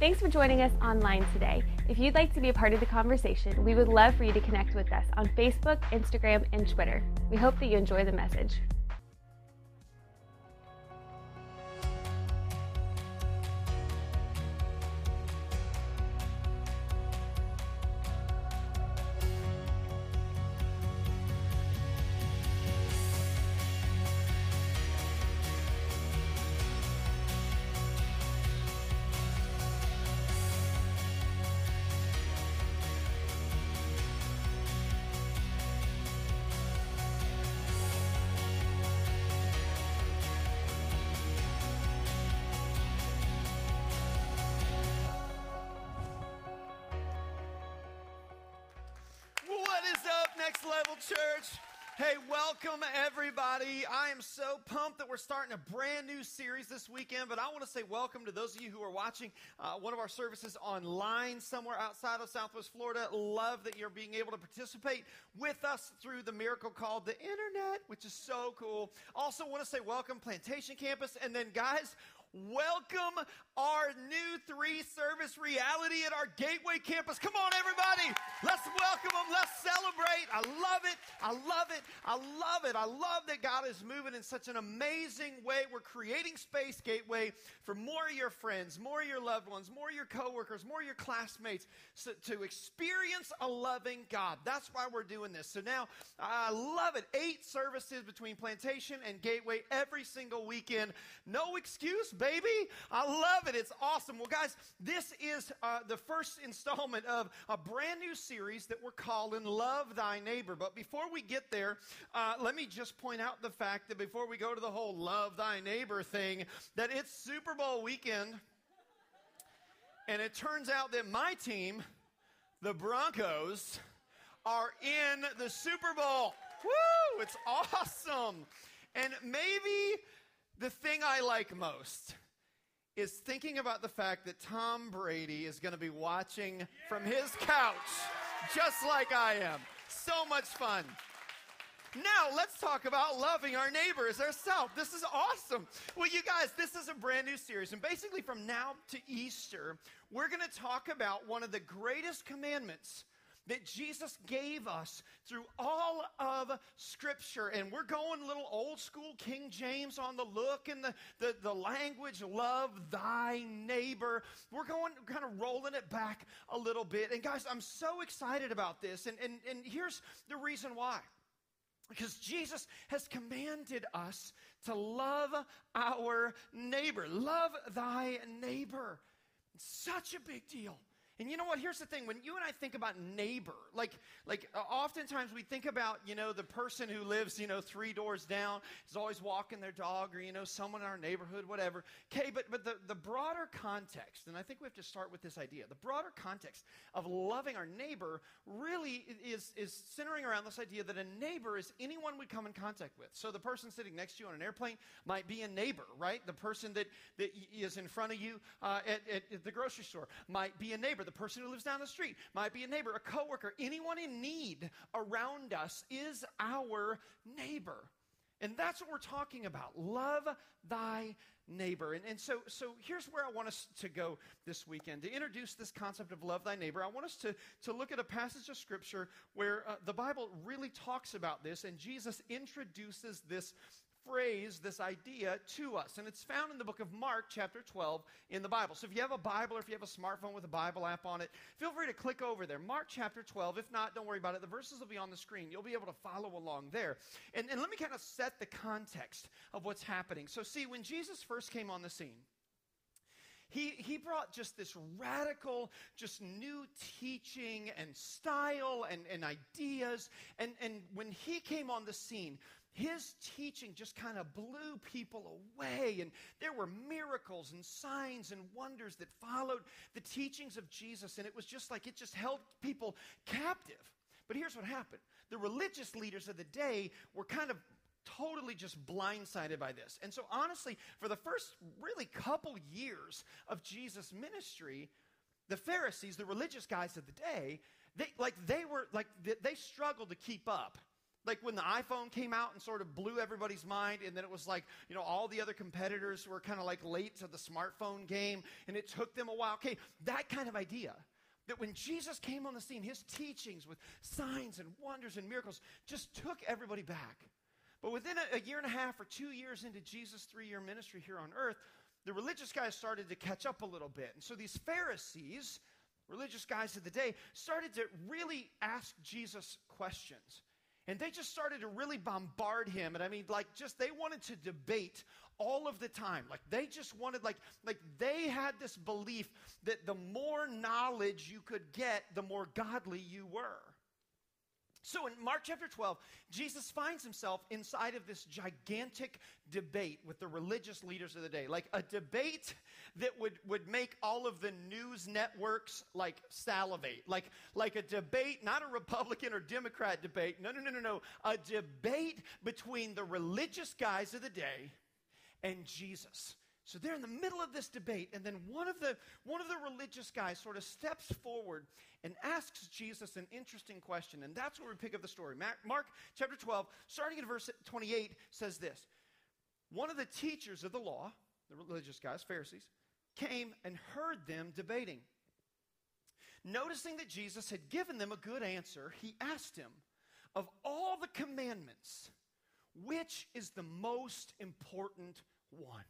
Thanks for joining us online today. If you'd like to be a part of the conversation, we would love for you to connect with us on Facebook, Instagram, and Twitter. We hope that you enjoy the message. Starting a brand new series this weekend, but I want to say welcome to those of you who are watching uh, one of our services online somewhere outside of Southwest Florida. Love that you're being able to participate with us through the miracle called the internet, which is so cool. Also, want to say welcome Plantation Campus, and then guys, welcome our new three service reality at our Gateway campus. Come on, everybody. Let's welcome them. Let's celebrate. I love it. I love it. I love it. I love that God is moving in such an amazing way. We're creating space, Gateway, for more of your friends, more of your loved ones, more of your coworkers, more of your classmates so, to experience a loving God. That's why we're doing this. So now, I love it. Eight services between Plantation and Gateway every single weekend. No excuse, baby. I love it. It's awesome. Well, guys, this is uh, the first installment of a brand new series that we're calling Love Thy Neighbor. But before we get there, uh, let me just point out the fact that before we go to the whole Love Thy Neighbor thing, that it's Super Bowl weekend. And it turns out that my team, the Broncos, are in the Super Bowl. Woo! It's awesome. And maybe the thing I like most is thinking about the fact that Tom Brady is going to be watching from his couch, just like I am. So much fun. Now, let's talk about loving our neighbors ourselves. This is awesome. Well, you guys, this is a brand new series. And basically, from now to Easter, we're going to talk about one of the greatest commandments that Jesus gave us through all of Scripture. And we're going little old school King James on the look and the, the, the language, love thy neighbor. We're going kind of rolling it back a little bit. And guys, I'm so excited about this. And, and, and here's the reason why. Because Jesus has commanded us to love our neighbor. Love thy neighbor. It's such a big deal. And you know what? Here's the thing. When you and I think about neighbor, like, like uh, oftentimes we think about, you know, the person who lives, you know, three doors down is always walking their dog or, you know, someone in our neighborhood, whatever. Okay, but, but the, the broader context, and I think we have to start with this idea, the broader context of loving our neighbor really is, is centering around this idea that a neighbor is anyone we come in contact with. So the person sitting next to you on an airplane might be a neighbor, right? The person that, that is in front of you uh, at, at, at the grocery store might be a neighbor the person who lives down the street might be a neighbor, a coworker. Anyone in need around us is our neighbor. And that's what we're talking about. Love thy neighbor. And, and so, so here's where I want us to go this weekend. To introduce this concept of love thy neighbor, I want us to, to look at a passage of scripture where uh, the Bible really talks about this, and Jesus introduces this phrase, this idea to us. And it's found in the book of Mark, chapter 12, in the Bible. So if you have a Bible or if you have a smartphone with a Bible app on it, feel free to click over there. Mark, chapter 12. If not, don't worry about it. The verses will be on the screen. You'll be able to follow along there. And, and let me kind of set the context of what's happening. So, see, when Jesus first came on the scene, he, he brought just this radical, just new teaching and style and, and ideas. And, and when he came on the scene, his teaching just kind of blew people away, and there were miracles and signs and wonders that followed the teachings of Jesus, and it was just like it just held people captive. But here's what happened the religious leaders of the day were kind of totally just blindsided by this. And so, honestly, for the first really couple years of Jesus' ministry, the Pharisees, the religious guys of the day, they like they were like they struggled to keep up Like when the iPhone came out and sort of blew everybody's mind, and then it was like, you know, all the other competitors were kind of like late to the smartphone game, and it took them a while. Okay, that kind of idea. That when Jesus came on the scene, his teachings with signs and wonders and miracles just took everybody back. But within a, a year and a half or two years into Jesus' three year ministry here on earth, the religious guys started to catch up a little bit. And so these Pharisees, religious guys of the day, started to really ask Jesus questions. And they just started to really bombard him. And I mean, like, just they wanted to debate all of the time. Like, they just wanted, like, like they had this belief that the more knowledge you could get, the more godly you were. So in Mark chapter 12, Jesus finds himself inside of this gigantic debate with the religious leaders of the day. Like a debate that would, would make all of the news networks like salivate. Like, like a debate, not a Republican or Democrat debate. No, no, no, no, no. A debate between the religious guys of the day and Jesus. So they're in the middle of this debate, and then one of the one of the religious guys sort of steps forward and asks Jesus an interesting question, and that's where we pick up the story. Mark chapter 12, starting at verse 28, says this: One of the teachers of the law, the religious guys, Pharisees, came and heard them debating. Noticing that Jesus had given them a good answer, he asked him, "Of all the commandments, which is the most important one?"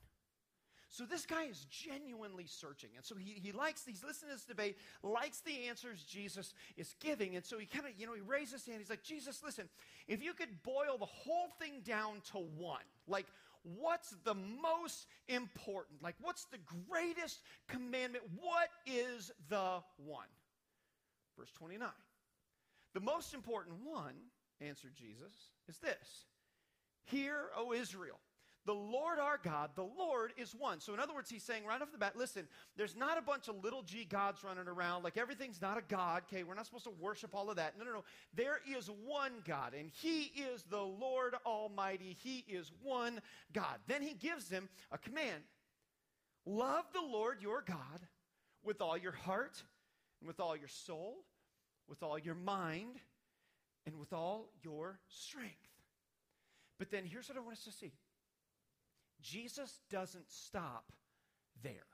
So this guy is genuinely searching. And so he, he likes, he's listening to this debate, likes the answers Jesus is giving. And so he kind of, you know, he raises his hand. He's like, Jesus, listen, if you could boil the whole thing down to one, like, what's the most important? Like, what's the greatest commandment? What is the one? Verse 29. The most important one, answered Jesus, is this Hear, O Israel. The Lord our God, the Lord is one. So, in other words, he's saying right off the bat, listen, there's not a bunch of little g gods running around. Like everything's not a God. Okay, we're not supposed to worship all of that. No, no, no. There is one God, and he is the Lord Almighty. He is one God. Then he gives them a command Love the Lord your God with all your heart, and with all your soul, with all your mind, and with all your strength. But then here's what I want us to see Jesus doesn't stop there.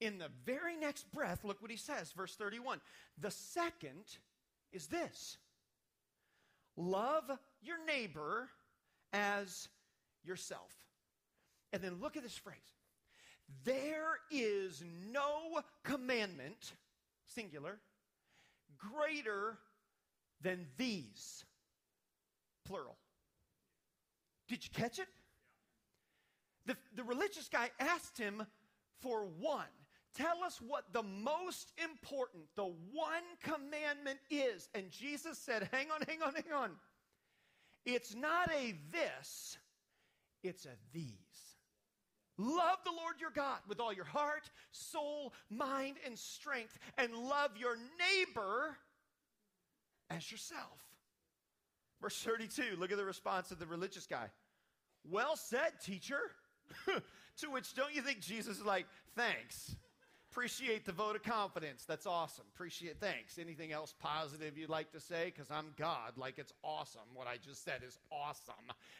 In the very next breath, look what he says, verse 31. The second is this love your neighbor as yourself. And then look at this phrase there is no commandment, singular, greater than these, plural. Did you catch it? The, the religious guy asked him for one. Tell us what the most important, the one commandment is. And Jesus said, Hang on, hang on, hang on. It's not a this, it's a these. Love the Lord your God with all your heart, soul, mind, and strength, and love your neighbor as yourself. Verse 32, look at the response of the religious guy. Well said, teacher. to which don't you think Jesus is like, thanks. Appreciate the vote of confidence. That's awesome. Appreciate thanks. Anything else positive you'd like to say? Because I'm God. Like it's awesome. What I just said is awesome.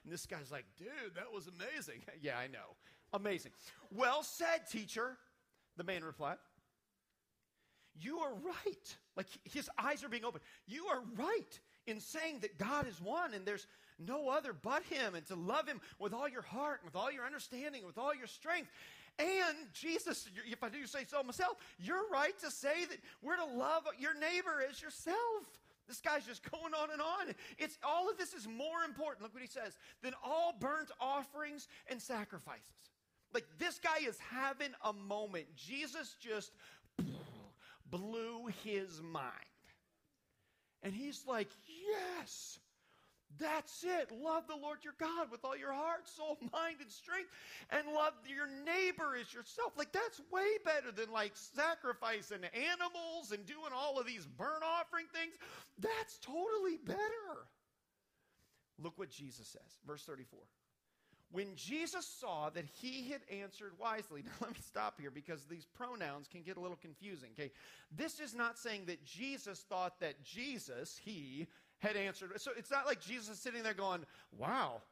And this guy's like, dude, that was amazing. yeah, I know. Amazing. Well said, teacher. The man replied. You are right. Like his eyes are being opened. You are right in saying that God is one and there's no other but Him, and to love Him with all your heart, and with all your understanding, and with all your strength. And Jesus, if I do say so myself, you're right to say that we're to love your neighbor as yourself. This guy's just going on and on. It's all of this is more important. Look what he says than all burnt offerings and sacrifices. Like this guy is having a moment. Jesus just blew his mind. And he's like, Yes, that's it. Love the Lord your God with all your heart, soul, mind, and strength, and love your neighbor as yourself. Like, that's way better than like sacrificing animals and doing all of these burnt offering things. That's totally better. Look what Jesus says, verse 34. When Jesus saw that he had answered wisely, now let me stop here because these pronouns can get a little confusing, okay? This is not saying that Jesus thought that Jesus, he, had answered. So it's not like Jesus is sitting there going, Wow,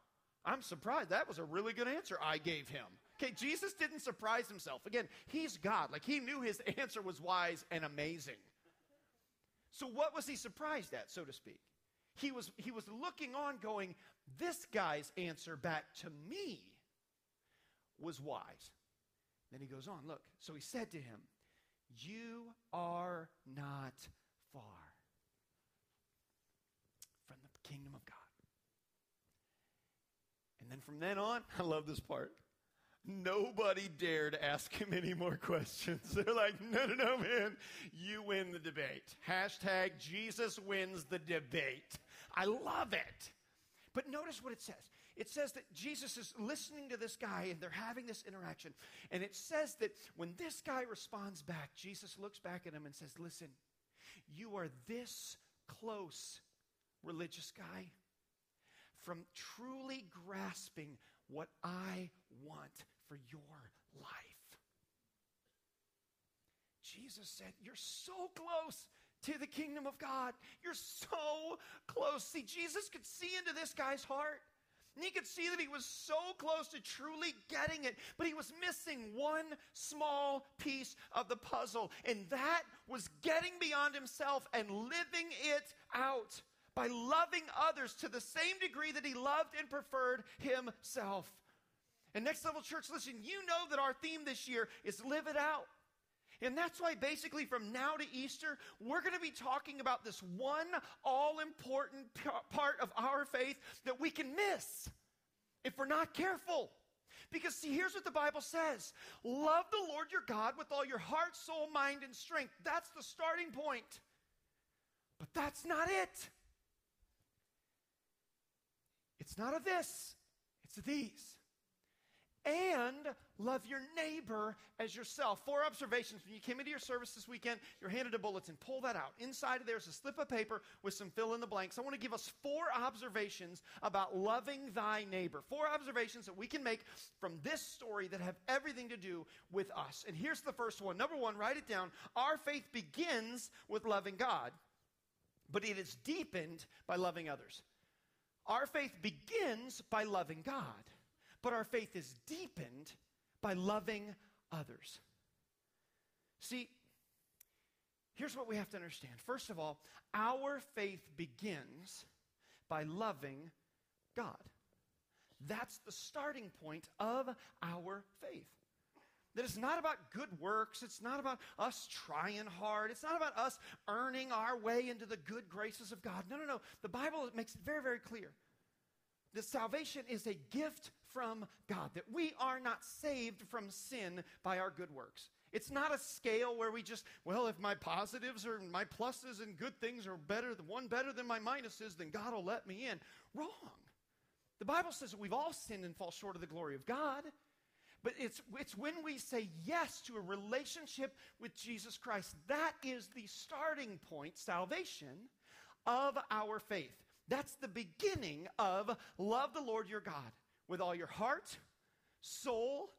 I'm surprised. That was a really good answer I gave him. Okay, Jesus didn't surprise himself. Again, he's God. Like he knew his answer was wise and amazing. So what was he surprised at, so to speak? He was, he was looking on, going, This guy's answer back to me was wise. Then he goes on, look. So he said to him, You are not far kingdom of God. And then from then on, I love this part. Nobody dared ask him any more questions. They're like, no, no, no, man, you win the debate. Hashtag Jesus wins the debate. I love it. But notice what it says. It says that Jesus is listening to this guy and they're having this interaction. And it says that when this guy responds back, Jesus looks back at him and says, Listen, you are this close, religious guy, from truly grasping what I want for your life. Jesus said, You're so close to the kingdom of God. You're so close. See, Jesus could see into this guy's heart. And he could see that he was so close to truly getting it, but he was missing one small piece of the puzzle. And that was getting beyond himself and living it out by loving others to the same degree that he loved and preferred himself. And Next Level Church, listen, you know that our theme this year is live it out. And that's why, basically, from now to Easter, we're going to be talking about this one all important part of our faith that we can miss if we're not careful. Because, see, here's what the Bible says Love the Lord your God with all your heart, soul, mind, and strength. That's the starting point. But that's not it. It's not of this, it's of these and love your neighbor as yourself. Four observations. When you came into your service this weekend, you're handed a bulletin. Pull that out. Inside of there's a slip of paper with some fill in the blanks. I want to give us four observations about loving thy neighbor. Four observations that we can make from this story that have everything to do with us. And here's the first one. Number one, write it down. Our faith begins with loving God, but it is deepened by loving others. Our faith begins by loving God but our faith is deepened by loving others. See, here's what we have to understand. First of all, our faith begins by loving God. That's the starting point of our faith. That it's not about good works. It's not about us trying hard. It's not about us earning our way into the good graces of God. No, no, no. The Bible makes it very, very clear that salvation is a gift from God, that we are not saved from sin by our good works. It's not a scale where we just, well, if my positives or my pluses and good things are better, the one better than my minuses, then God will let me in. Wrong. The Bible says that we've all sinned and fall short of the glory of God. But it's, it's when we say yes to a relationship with Jesus Christ, that is the starting point, salvation, of our faith. That's the beginning of love the Lord your God with all your heart, soul,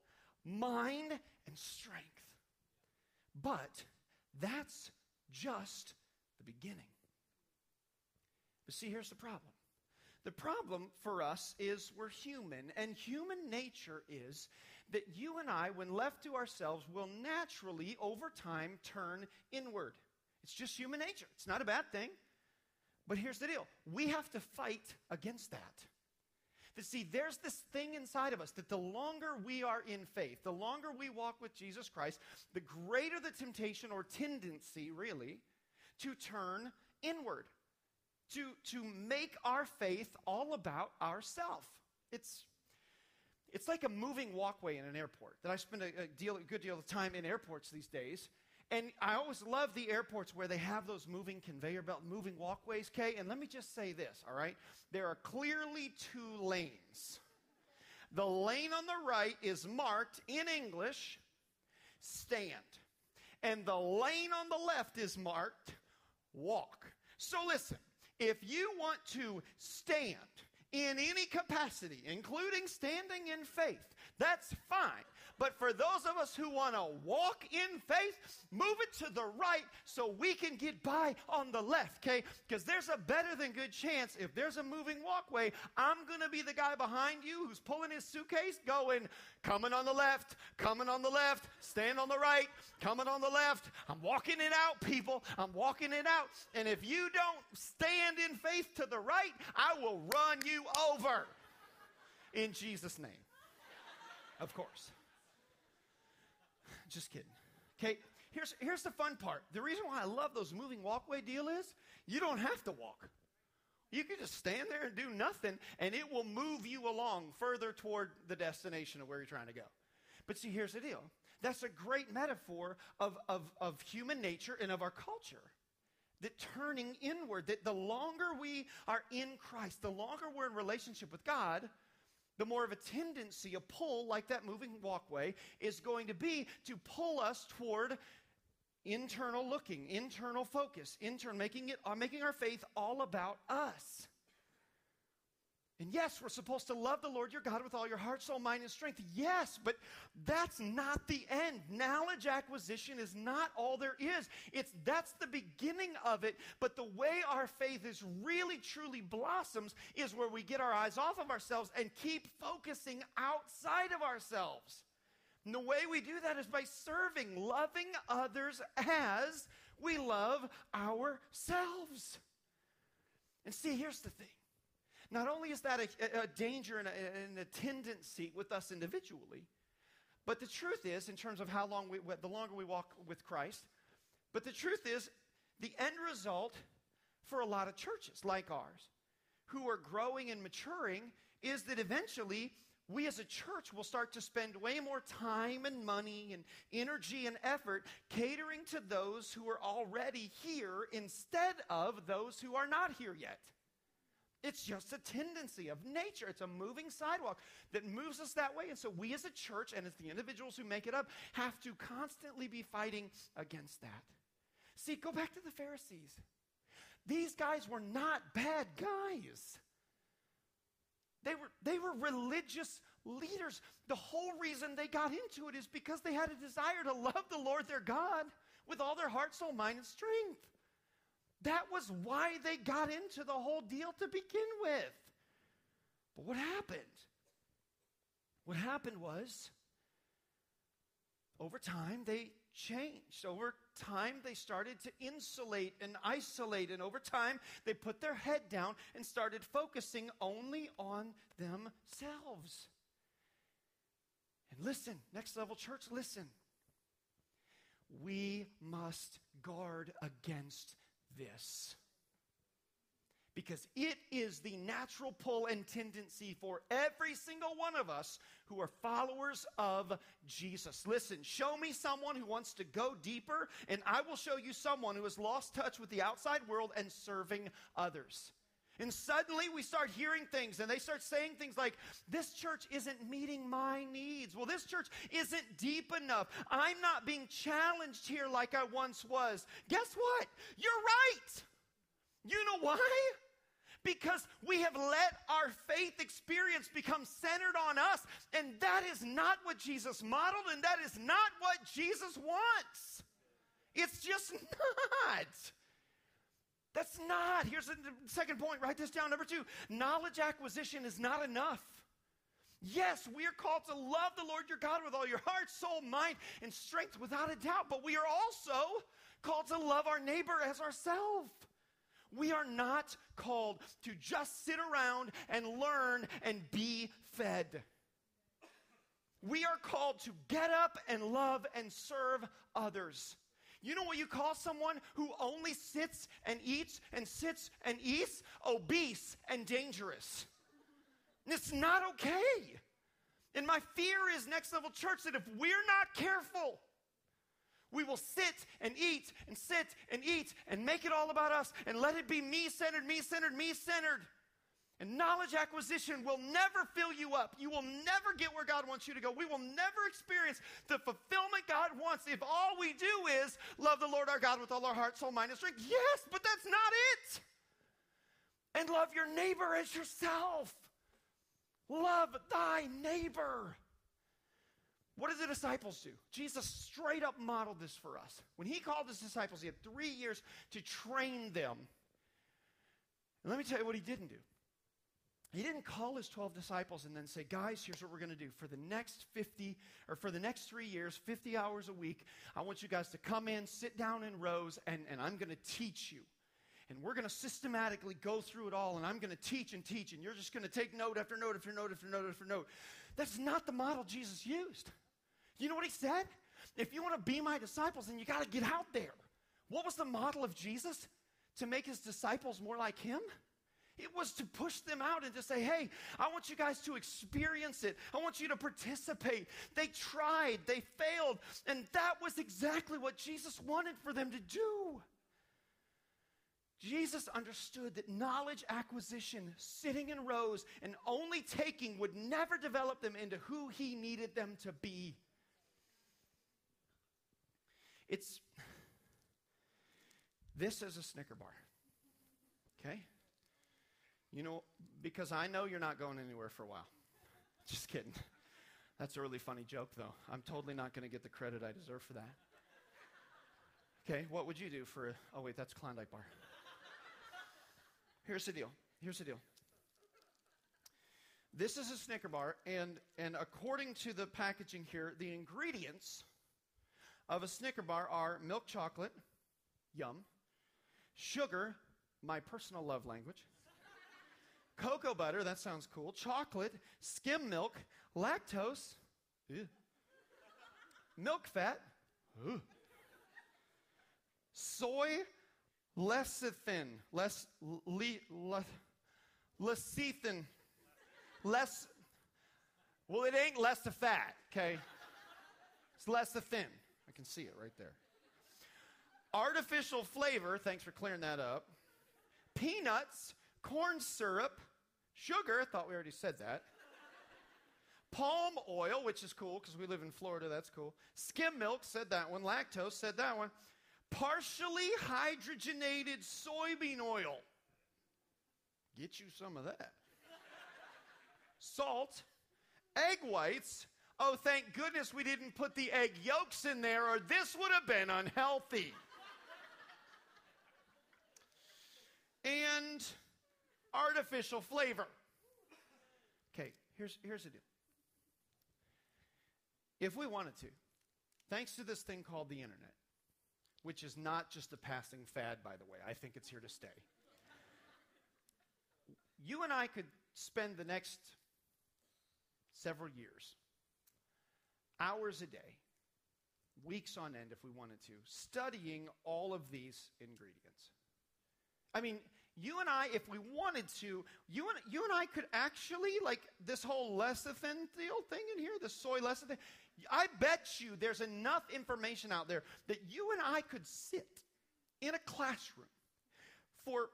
mind, and strength. But that's just the beginning. But see, here's the problem. The problem for us is we're human, and human nature is that you and I, when left to ourselves, will naturally, over time, turn inward. It's just human nature. It's not a bad thing. But here's the deal we have to fight against that. To see, there's this thing inside of us that the longer we are in faith, the longer we walk with Jesus Christ, the greater the temptation or tendency, really, to turn inward, to, to make our faith all about ourself. It's, it's like a moving walkway in an airport that I spend a, a, deal, a good deal of time in airports these days. And I always love the airports where they have those moving conveyor belt, moving walkways, okay? And let me just say this, all right? There are clearly two lanes. The lane on the right is marked in English, stand. And the lane on the left is marked, walk. So listen, if you want to stand in any capacity, including standing in faith, that's fine. But for those of us who want to walk in faith, move it to the right so we can get by on the left, okay? Because there's a better than good chance if there's a moving walkway, I'm going to be the guy behind you who's pulling his suitcase going, coming on the left, coming on the left, stand on the right, coming on the left. I'm walking it out, people. I'm walking it out. And if you don't stand in faith to the right, I will run you over. In Jesus' name. Of course. Just kidding. Okay, here's, here's the fun part. The reason why I love those moving walkway deal is you don't have to walk. You can just stand there and do nothing, and it will move you along further toward the destination of where you're trying to go. But see, here's the deal that's a great metaphor of, of, of human nature and of our culture. That turning inward, that the longer we are in Christ, the longer we're in relationship with God, the more of a tendency, a pull, like that moving walkway, is going to be to pull us toward internal looking, internal focus, internal making it, uh, making our faith all about us. And yes, we're supposed to love the Lord your God with all your heart, soul, mind, and strength. Yes, but that's not the end. Knowledge acquisition is not all there is. It's that's the beginning of it. But the way our faith is really truly blossoms is where we get our eyes off of ourselves and keep focusing outside of ourselves. And the way we do that is by serving, loving others as we love ourselves. And see, here's the thing not only is that a, a danger and a, and a, tendency with us individually, but the truth is, in terms of how long we, the longer we walk with Christ, but the truth is, the end result for a lot of churches like ours who are growing and maturing is that eventually we as a church will start to spend way more time and money and energy and effort catering to those who are already here instead of those who are not here yet. It's just a tendency of nature. It's a moving sidewalk that moves us that way. And so we as a church and as the individuals who make it up have to constantly be fighting against that. See, go back to the Pharisees. These guys were not bad guys. They were, they were religious leaders. The whole reason they got into it is because they had a desire to love the Lord their God with all their heart, soul, mind, and strength. That was why they got into the whole deal to begin with. But what happened? What happened was, over time, they changed. Over time, they started to insulate and isolate. And over time, they put their head down and started focusing only on themselves. And listen, next level church, listen. We must guard against this. Because it is the natural pull and tendency for every single one of us who are followers of Jesus. Listen, show me someone who wants to go deeper, and I will show you someone who has lost touch with the outside world and serving others. And suddenly we start hearing things, and they start saying things like, This church isn't meeting my needs. Well, this church isn't deep enough. I'm not being challenged here like I once was. Guess what? You're right. You know why? Because we have let our faith experience become centered on us, and that is not what Jesus modeled, and that is not what Jesus wants. It's just not. That's not. Here's the second point. Write this down. Number two knowledge acquisition is not enough. Yes, we are called to love the Lord your God with all your heart, soul, mind, and strength without a doubt, but we are also called to love our neighbor as ourselves. We are not called to just sit around and learn and be fed. We are called to get up and love and serve others. You know what you call someone who only sits and eats and sits and eats? Obese and dangerous. It's not okay. And my fear is next level church that if we're not careful, we will sit and eat and sit and eat and make it all about us and let it be me centered, me centered, me centered. And knowledge acquisition will never fill you up. You will never get where God wants you to go. We will never experience the fulfillment God wants if all we do is love the Lord our God with all our heart, soul, mind, and strength. Yes, but that's not it. And love your neighbor as yourself. Love thy neighbor. What did the disciples do? Jesus straight up modeled this for us. When he called his disciples, he had three years to train them. And let me tell you what he didn't do. He didn't call his 12 disciples and then say, guys, here's what we're going to do. For the next 50, or for the next three years, 50 hours a week, I want you guys to come in, sit down in rows, and, and I'm going to teach you. And we're going to systematically go through it all, and I'm going to teach and teach, and you're just going to take note after note after note after note after note. That's not the model Jesus used. You know what he said? If you want to be my disciples, then you got to get out there. What was the model of Jesus? To make his disciples more like him? It was to push them out and to say, hey, I want you guys to experience it. I want you to participate. They tried, they failed, and that was exactly what Jesus wanted for them to do. Jesus understood that knowledge acquisition, sitting in rows, and only taking would never develop them into who he needed them to be. It's this is a Snicker bar. Okay? You know, because I know you're not going anywhere for a while. Just kidding. That's a really funny joke, though. I'm totally not going to get the credit I deserve for that. Okay, what would you do for a. Oh, wait, that's Klondike bar. Here's the deal. Here's the deal. This is a Snicker bar, and, and according to the packaging here, the ingredients of a Snicker bar are milk chocolate, yum, sugar, my personal love language, cocoa butter, that sounds cool, chocolate, skim milk, lactose, ew, milk fat, ew, soy lecithin, less, le, le, lecithin, less, well, it ain't less of fat, okay? It's less of thin I can see it right there. Artificial flavor, thanks for clearing that up. Peanuts, corn syrup, sugar, I thought we already said that. Palm oil, which is cool because we live in Florida, that's cool. Skim milk, said that one. Lactose, said that one. Partially hydrogenated soybean oil. Get you some of that. Salt, egg whites, Oh, thank goodness we didn't put the egg yolks in there, or this would have been unhealthy. and artificial flavor. Okay, here's, here's the deal. If we wanted to, thanks to this thing called the internet, which is not just a passing fad, by the way, I think it's here to stay. You and I could spend the next several years hours a day, weeks on end if we wanted to, studying all of these ingredients. I mean, you and I, if we wanted to, you and, you and I could actually, like this whole lecithin thing in here, the soy lecithin, I bet you there's enough information out there that you and I could sit in a classroom for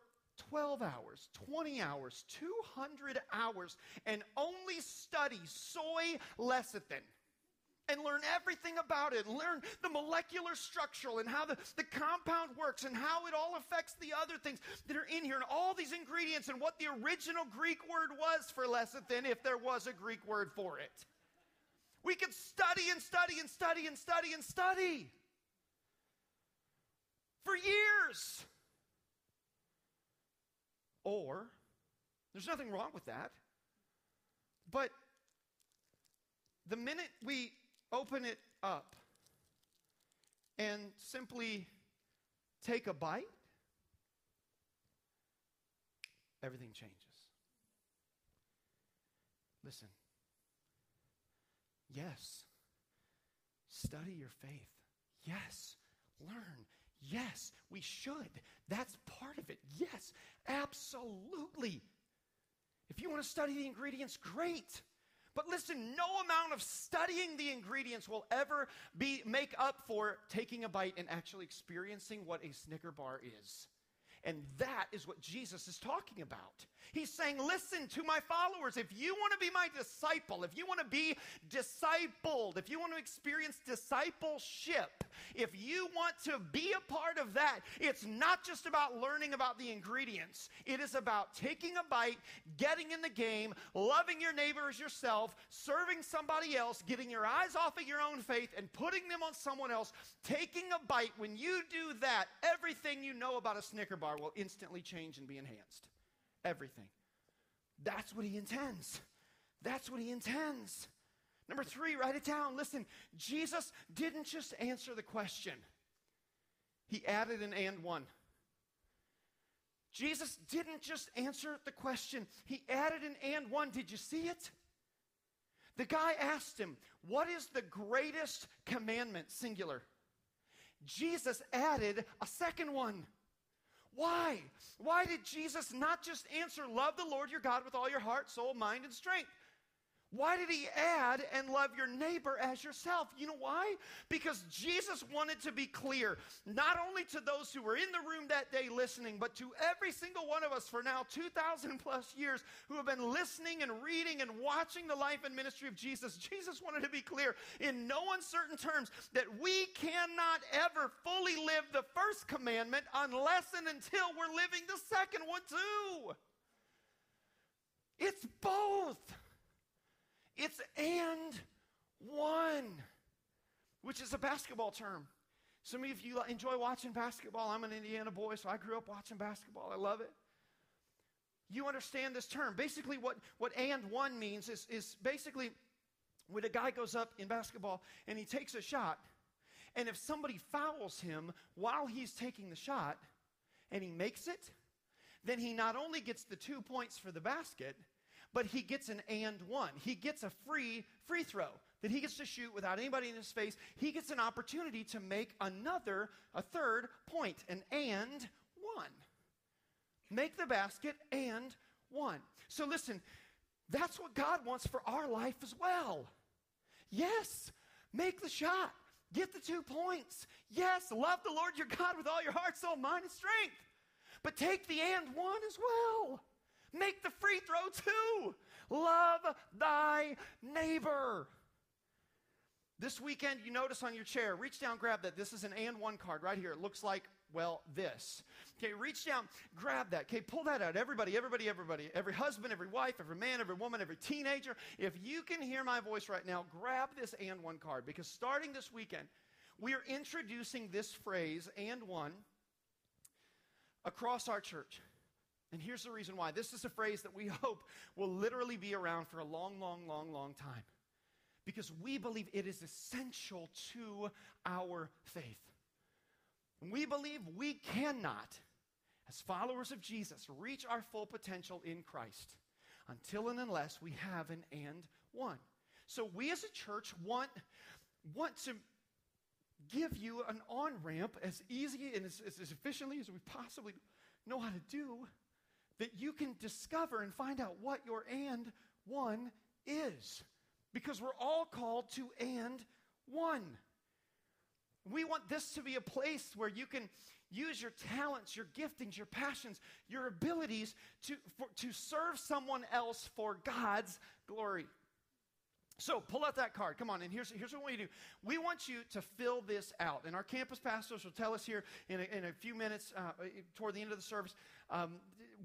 12 hours, 20 hours, 200 hours, and only study soy lecithin and learn everything about it, learn the molecular structural and how the, the compound works and how it all affects the other things that are in here and all these ingredients and what the original Greek word was for lecithin if there was a Greek word for it. We could study and study and study and study and study for years. Or, there's nothing wrong with that. But the minute we open it up and simply take a bite, everything changes. Listen. Yes. Study your faith. Yes. Learn. Yes, we should. That's part of it. Yes, absolutely. If you want to study the ingredients, great. But listen, no amount of studying the ingredients will ever be make up for taking a bite and actually experiencing what a Snicker bar is. And that is what Jesus is talking about. He's saying, Listen to my followers. If you want to be my disciple, if you want to be discipled, if you want to experience discipleship, if you want to be a part of that, it's not just about learning about the ingredients. It is about taking a bite, getting in the game, loving your neighbor as yourself, serving somebody else, getting your eyes off of your own faith, and putting them on someone else. Taking a bite, when you do that, everything you know about a Snicker bar will instantly change and be enhanced. Everything. That's what he intends. That's what he intends. Number three, write it down. Listen, Jesus didn't just answer the question, he added an and one. Jesus didn't just answer the question, he added an and one. Did you see it? The guy asked him, What is the greatest commandment? Singular. Jesus added a second one. Why? Why did Jesus not just answer, Love the Lord your God with all your heart, soul, mind, and strength? Why did he add and love your neighbor as yourself? You know why? Because Jesus wanted to be clear, not only to those who were in the room that day listening, but to every single one of us for now 2,000 plus years who have been listening and reading and watching the life and ministry of Jesus. Jesus wanted to be clear in no uncertain terms that we cannot ever fully live the first commandment unless and until we're living the second one too. It's both. It's and one, which is a basketball term. Some of you enjoy watching basketball. I'm an Indiana boy, so I grew up watching basketball. I love it. You understand this term. Basically, what, what and one means is, is basically when a guy goes up in basketball and he takes a shot, and if somebody fouls him while he's taking the shot and he makes it, then he not only gets the two points for the basket, but he gets an and one. He gets a free free throw that he gets to shoot without anybody in his face. He gets an opportunity to make another, a third point, an and one. Make the basket and one. So listen, that's what God wants for our life as well. Yes, make the shot. Get the two points. Yes, love the Lord your God with all your heart, soul, mind, and strength. But take the and one as well. Make the free throw too. Love thy neighbor. This weekend, you notice on your chair, reach down, grab that. This is an and one card right here. It looks like, well, this. Okay, reach down, grab that. Okay, pull that out. Everybody, everybody, everybody. Every husband, every wife, every man, every woman, every teenager. If you can hear my voice right now, grab this and one card because starting this weekend, we are introducing this phrase, and one, across our church. And here's the reason why. This is a phrase that we hope will literally be around for a long, long, long, long time. Because we believe it is essential to our faith. We believe we cannot, as followers of Jesus, reach our full potential in Christ until and unless we have an and one. So we as a church want, want to give you an on ramp as easy and as, as efficiently as we possibly know how to do that you can discover and find out what your and one is. Because we're all called to and one. We want this to be a place where you can use your talents, your giftings, your passions, your abilities to, for, to serve someone else for God's glory. So pull out that card. Come on. And here's, here's what we do. We want you to fill this out. And our campus pastors will tell us here in a, in a few minutes uh, toward the end of the service um,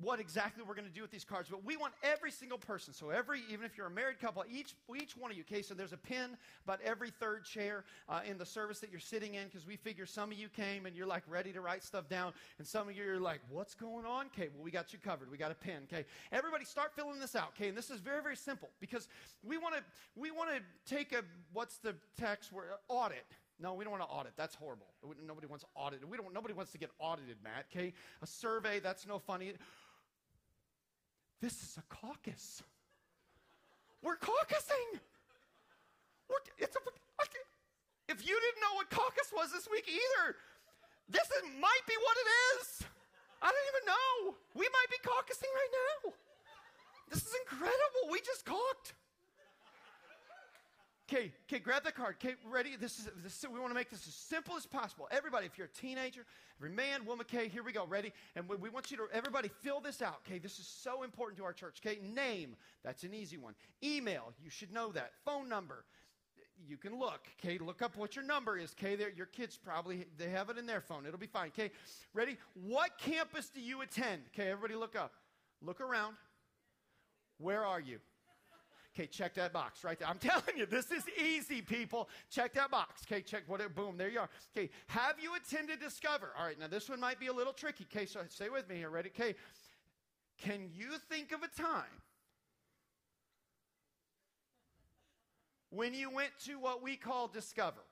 what exactly we're going to do with these cards. But we want every single person. So every, even if you're a married couple, each, each one of you, okay, so there's a pin about every third chair uh, in the service that you're sitting in because we figure some of you came and you're like ready to write stuff down. And some of you are like, what's going on? Okay, well, we got you covered. We got a pin. Okay. Everybody start filling this out. Okay. And this is very, very simple because we want to, we want to take a, what's the text word? Audit. No, we don't want to audit. That's horrible. Nobody wants audited. We don't. Nobody wants to get audited, Matt. Okay, a survey. That's no funny. This is a caucus. We're caucusing. We're, it's a, if you didn't know what caucus was this week either, this is, might be what it is. I don't even know. We might be caucusing right now. This is incredible. We just caucused. Okay, okay, grab the card. Okay, ready? This is, this is we want to make this as simple as possible. Everybody, if you're a teenager, every man, woman, okay, here we go. Ready? And we, we want you to everybody fill this out. Okay, this is so important to our church. Okay, name, that's an easy one. Email, you should know that. Phone number, you can look. Okay, look up what your number is. Okay, your kids probably they have it in their phone. It'll be fine. Okay, ready? What campus do you attend? Okay, everybody, look up. Look around. Where are you? Okay, check that box right there. I'm telling you, this is easy, people. Check that box. Okay, check what it, boom, there you are. Okay, have you attended Discover? All right, now this one might be a little tricky. Okay, so stay with me here. Ready? Okay, can you think of a time when you went to what we call Discover?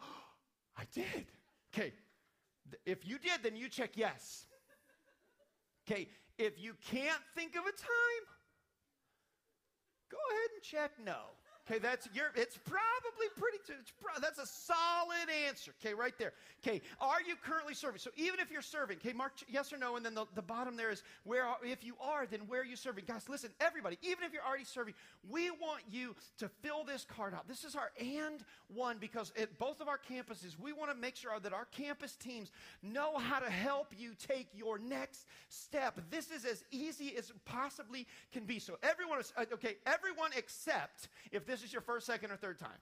I did. Okay, if you did, then you check yes. Okay, if you can't think of a time, go ahead and check no. Okay, that's your. It's probably pretty. It's pro, that's a solid answer. Okay, right there. Okay, are you currently serving? So even if you're serving, okay, mark yes or no, and then the, the bottom there is where. If you are, then where are you serving? Guys, listen, everybody. Even if you're already serving, we want you to fill this card out. This is our and one because at both of our campuses, we want to make sure that our campus teams know how to help you take your next step. This is as easy as possibly can be. So everyone is uh, okay. Everyone except if this this is your first, second, or third time,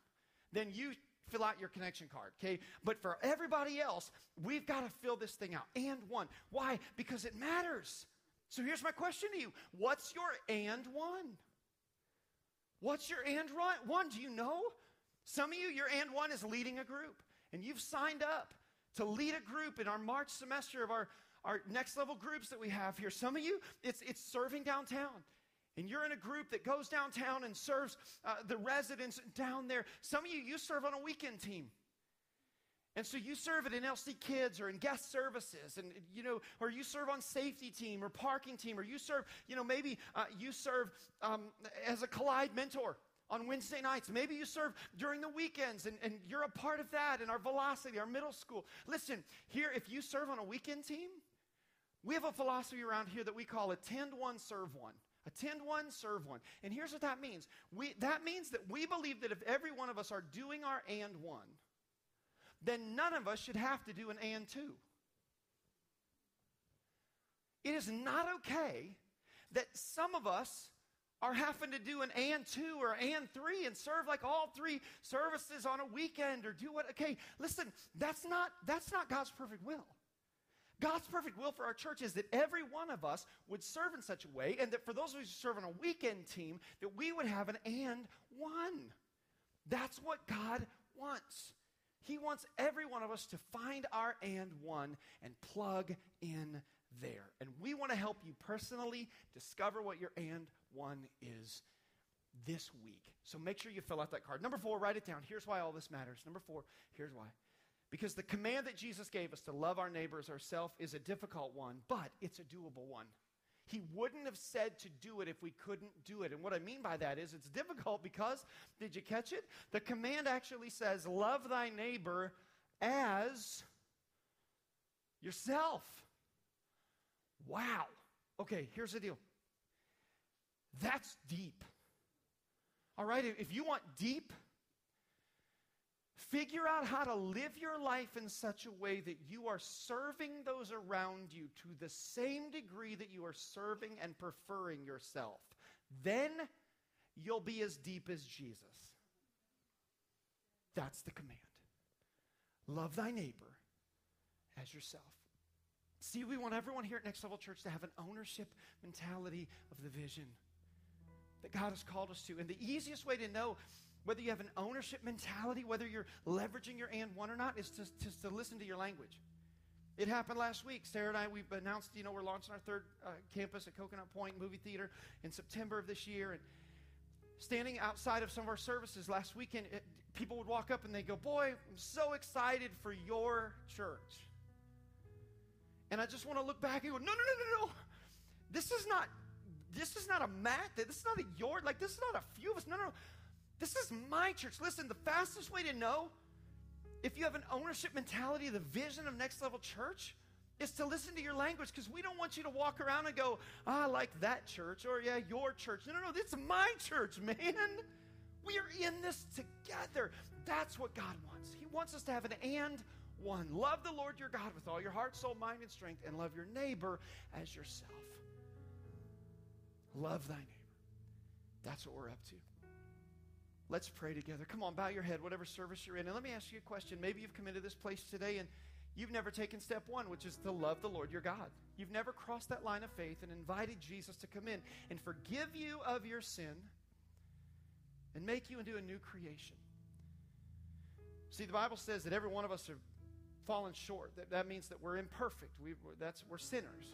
then you fill out your connection card, okay? But for everybody else, we've got to fill this thing out. And one. Why? Because it matters. So here's my question to you What's your and one? What's your and one? Do you know? Some of you, your and one is leading a group, and you've signed up to lead a group in our March semester of our, our next level groups that we have here. Some of you, it's, it's serving downtown and you're in a group that goes downtown and serves uh, the residents down there. Some of you, you serve on a weekend team. And so you serve at NLC Kids or in guest services, and you know, or you serve on safety team or parking team, or you serve, you know, maybe uh, you serve um, as a Collide mentor on Wednesday nights. Maybe you serve during the weekends, and, and you're a part of that in our Velocity, our middle school. Listen, here, if you serve on a weekend team, we have a philosophy around here that we call attend one, serve one. Attend one, serve one. And here's what that means. We, that means that we believe that if every one of us are doing our and one, then none of us should have to do an and two. It is not okay that some of us are having to do an and two or and three and serve like all three services on a weekend or do what okay listen that's not that's not god's perfect will God's perfect will for our church is that every one of us would serve in such a way, and that for those of us who serve on a weekend team, that we would have an and one. That's what God wants. He wants every one of us to find our and one and plug in there. And we want to help you personally discover what your and one is this week. So make sure you fill out that card. Number four, write it down. Here's why all this matters. Number four, here's why. Because the command that Jesus gave us to love our neighbors ourselves is a difficult one, but it's a doable one. He wouldn't have said to do it if we couldn't do it. And what I mean by that is it's difficult because, did you catch it? The command actually says, Love thy neighbor as yourself. Wow. Okay, here's the deal that's deep. All right, if you want deep, Figure out how to live your life in such a way that you are serving those around you to the same degree that you are serving and preferring yourself. Then you'll be as deep as Jesus. That's the command. Love thy neighbor as yourself. See, we want everyone here at Next Level Church to have an ownership mentality of the vision that God has called us to. And the easiest way to know whether you have an ownership mentality, whether you're leveraging your and one or not, is to, just to listen to your language. It happened last week. Sarah and I, we've announced, you know, we're launching our third uh, campus at Coconut Point Movie Theater in September of this year. And standing outside of some of our services last weekend, it, people would walk up and they go, Boy, I'm so excited for your church. And I just want to look back and go, No, no, no, no, no. This is not. This is not a Matt. This is not a your. Like this is not a few of us. No, no, no. This is my church. Listen, the fastest way to know if you have an ownership mentality the vision of Next Level Church is to listen to your language because we don't want you to walk around and go, ah, I like that church or yeah, your church. No, no, no, this is my church, man. We are in this together. That's what God wants. He wants us to have an and one. Love the Lord your God with all your heart, soul, mind, and strength, and love your neighbor as yourself. Love thy neighbor. That's what we're up to. Let's pray together. Come on, bow your head, whatever service you're in. And let me ask you a question. Maybe you've come into this place today and you've never taken step one, which is to love the Lord your God. You've never crossed that line of faith and invited Jesus to come in and forgive you of your sin and make you into a new creation. See, the Bible says that every one of us have fallen short. That, that means that we're imperfect. We, that's, we're sinners.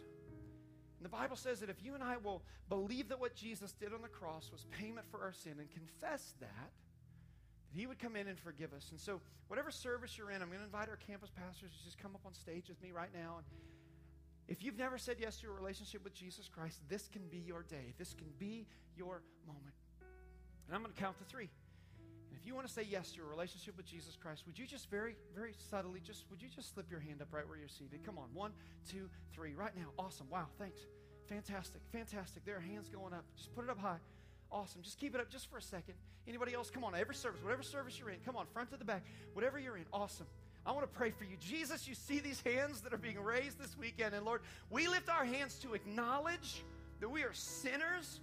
And the Bible says that if you and I will believe that what Jesus did on the cross was payment for our sin and confess that, that he would come in and forgive us. And so, whatever service you're in, I'm going to invite our campus pastors to just come up on stage with me right now. And if you've never said yes to a relationship with Jesus Christ, this can be your day. This can be your moment. And I'm going to count to three. If you want to say yes to a relationship with Jesus Christ, would you just very, very subtly, just would you just slip your hand up right where you're seated? Come on, one, two, three, right now. Awesome. Wow, thanks. Fantastic, fantastic. There are hands going up. Just put it up high. Awesome. Just keep it up just for a second. Anybody else? Come on, every service, whatever service you're in, come on, front to the back, whatever you're in. Awesome. I want to pray for you. Jesus, you see these hands that are being raised this weekend. And Lord, we lift our hands to acknowledge that we are sinners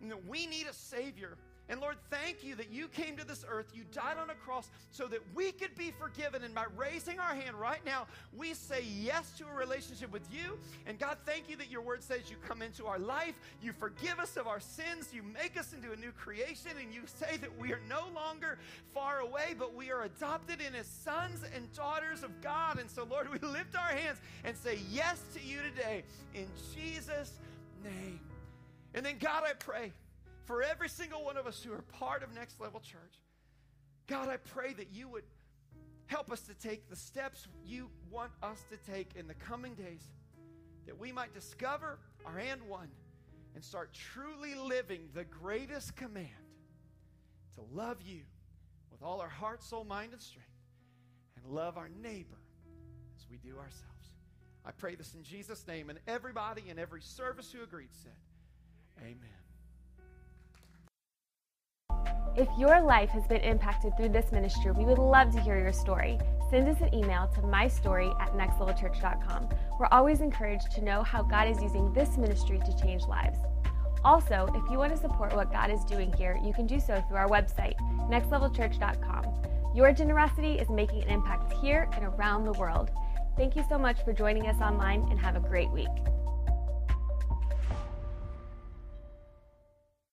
and that we need a Savior. And Lord, thank you that you came to this earth, you died on a cross so that we could be forgiven. And by raising our hand right now, we say yes to a relationship with you. And God, thank you that your word says you come into our life, you forgive us of our sins, you make us into a new creation, and you say that we are no longer far away, but we are adopted in as sons and daughters of God. And so, Lord, we lift our hands and say yes to you today in Jesus' name. And then, God, I pray for every single one of us who are part of Next Level Church. God, I pray that you would help us to take the steps you want us to take in the coming days, that we might discover our and one and start truly living the greatest command to love you with all our heart, soul, mind, and strength, and love our neighbor as we do ourselves. I pray this in Jesus' name, and everybody in every service who agreed said, Amen. If your life has been impacted through this ministry, we would love to hear your story. Send us an email to mystory at nextlevelchurch.com. We're always encouraged to know how God is using this ministry to change lives. Also, if you want to support what God is doing here, you can do so through our website, nextlevelchurch.com. Your generosity is making an impact here and around the world. Thank you so much for joining us online and have a great week.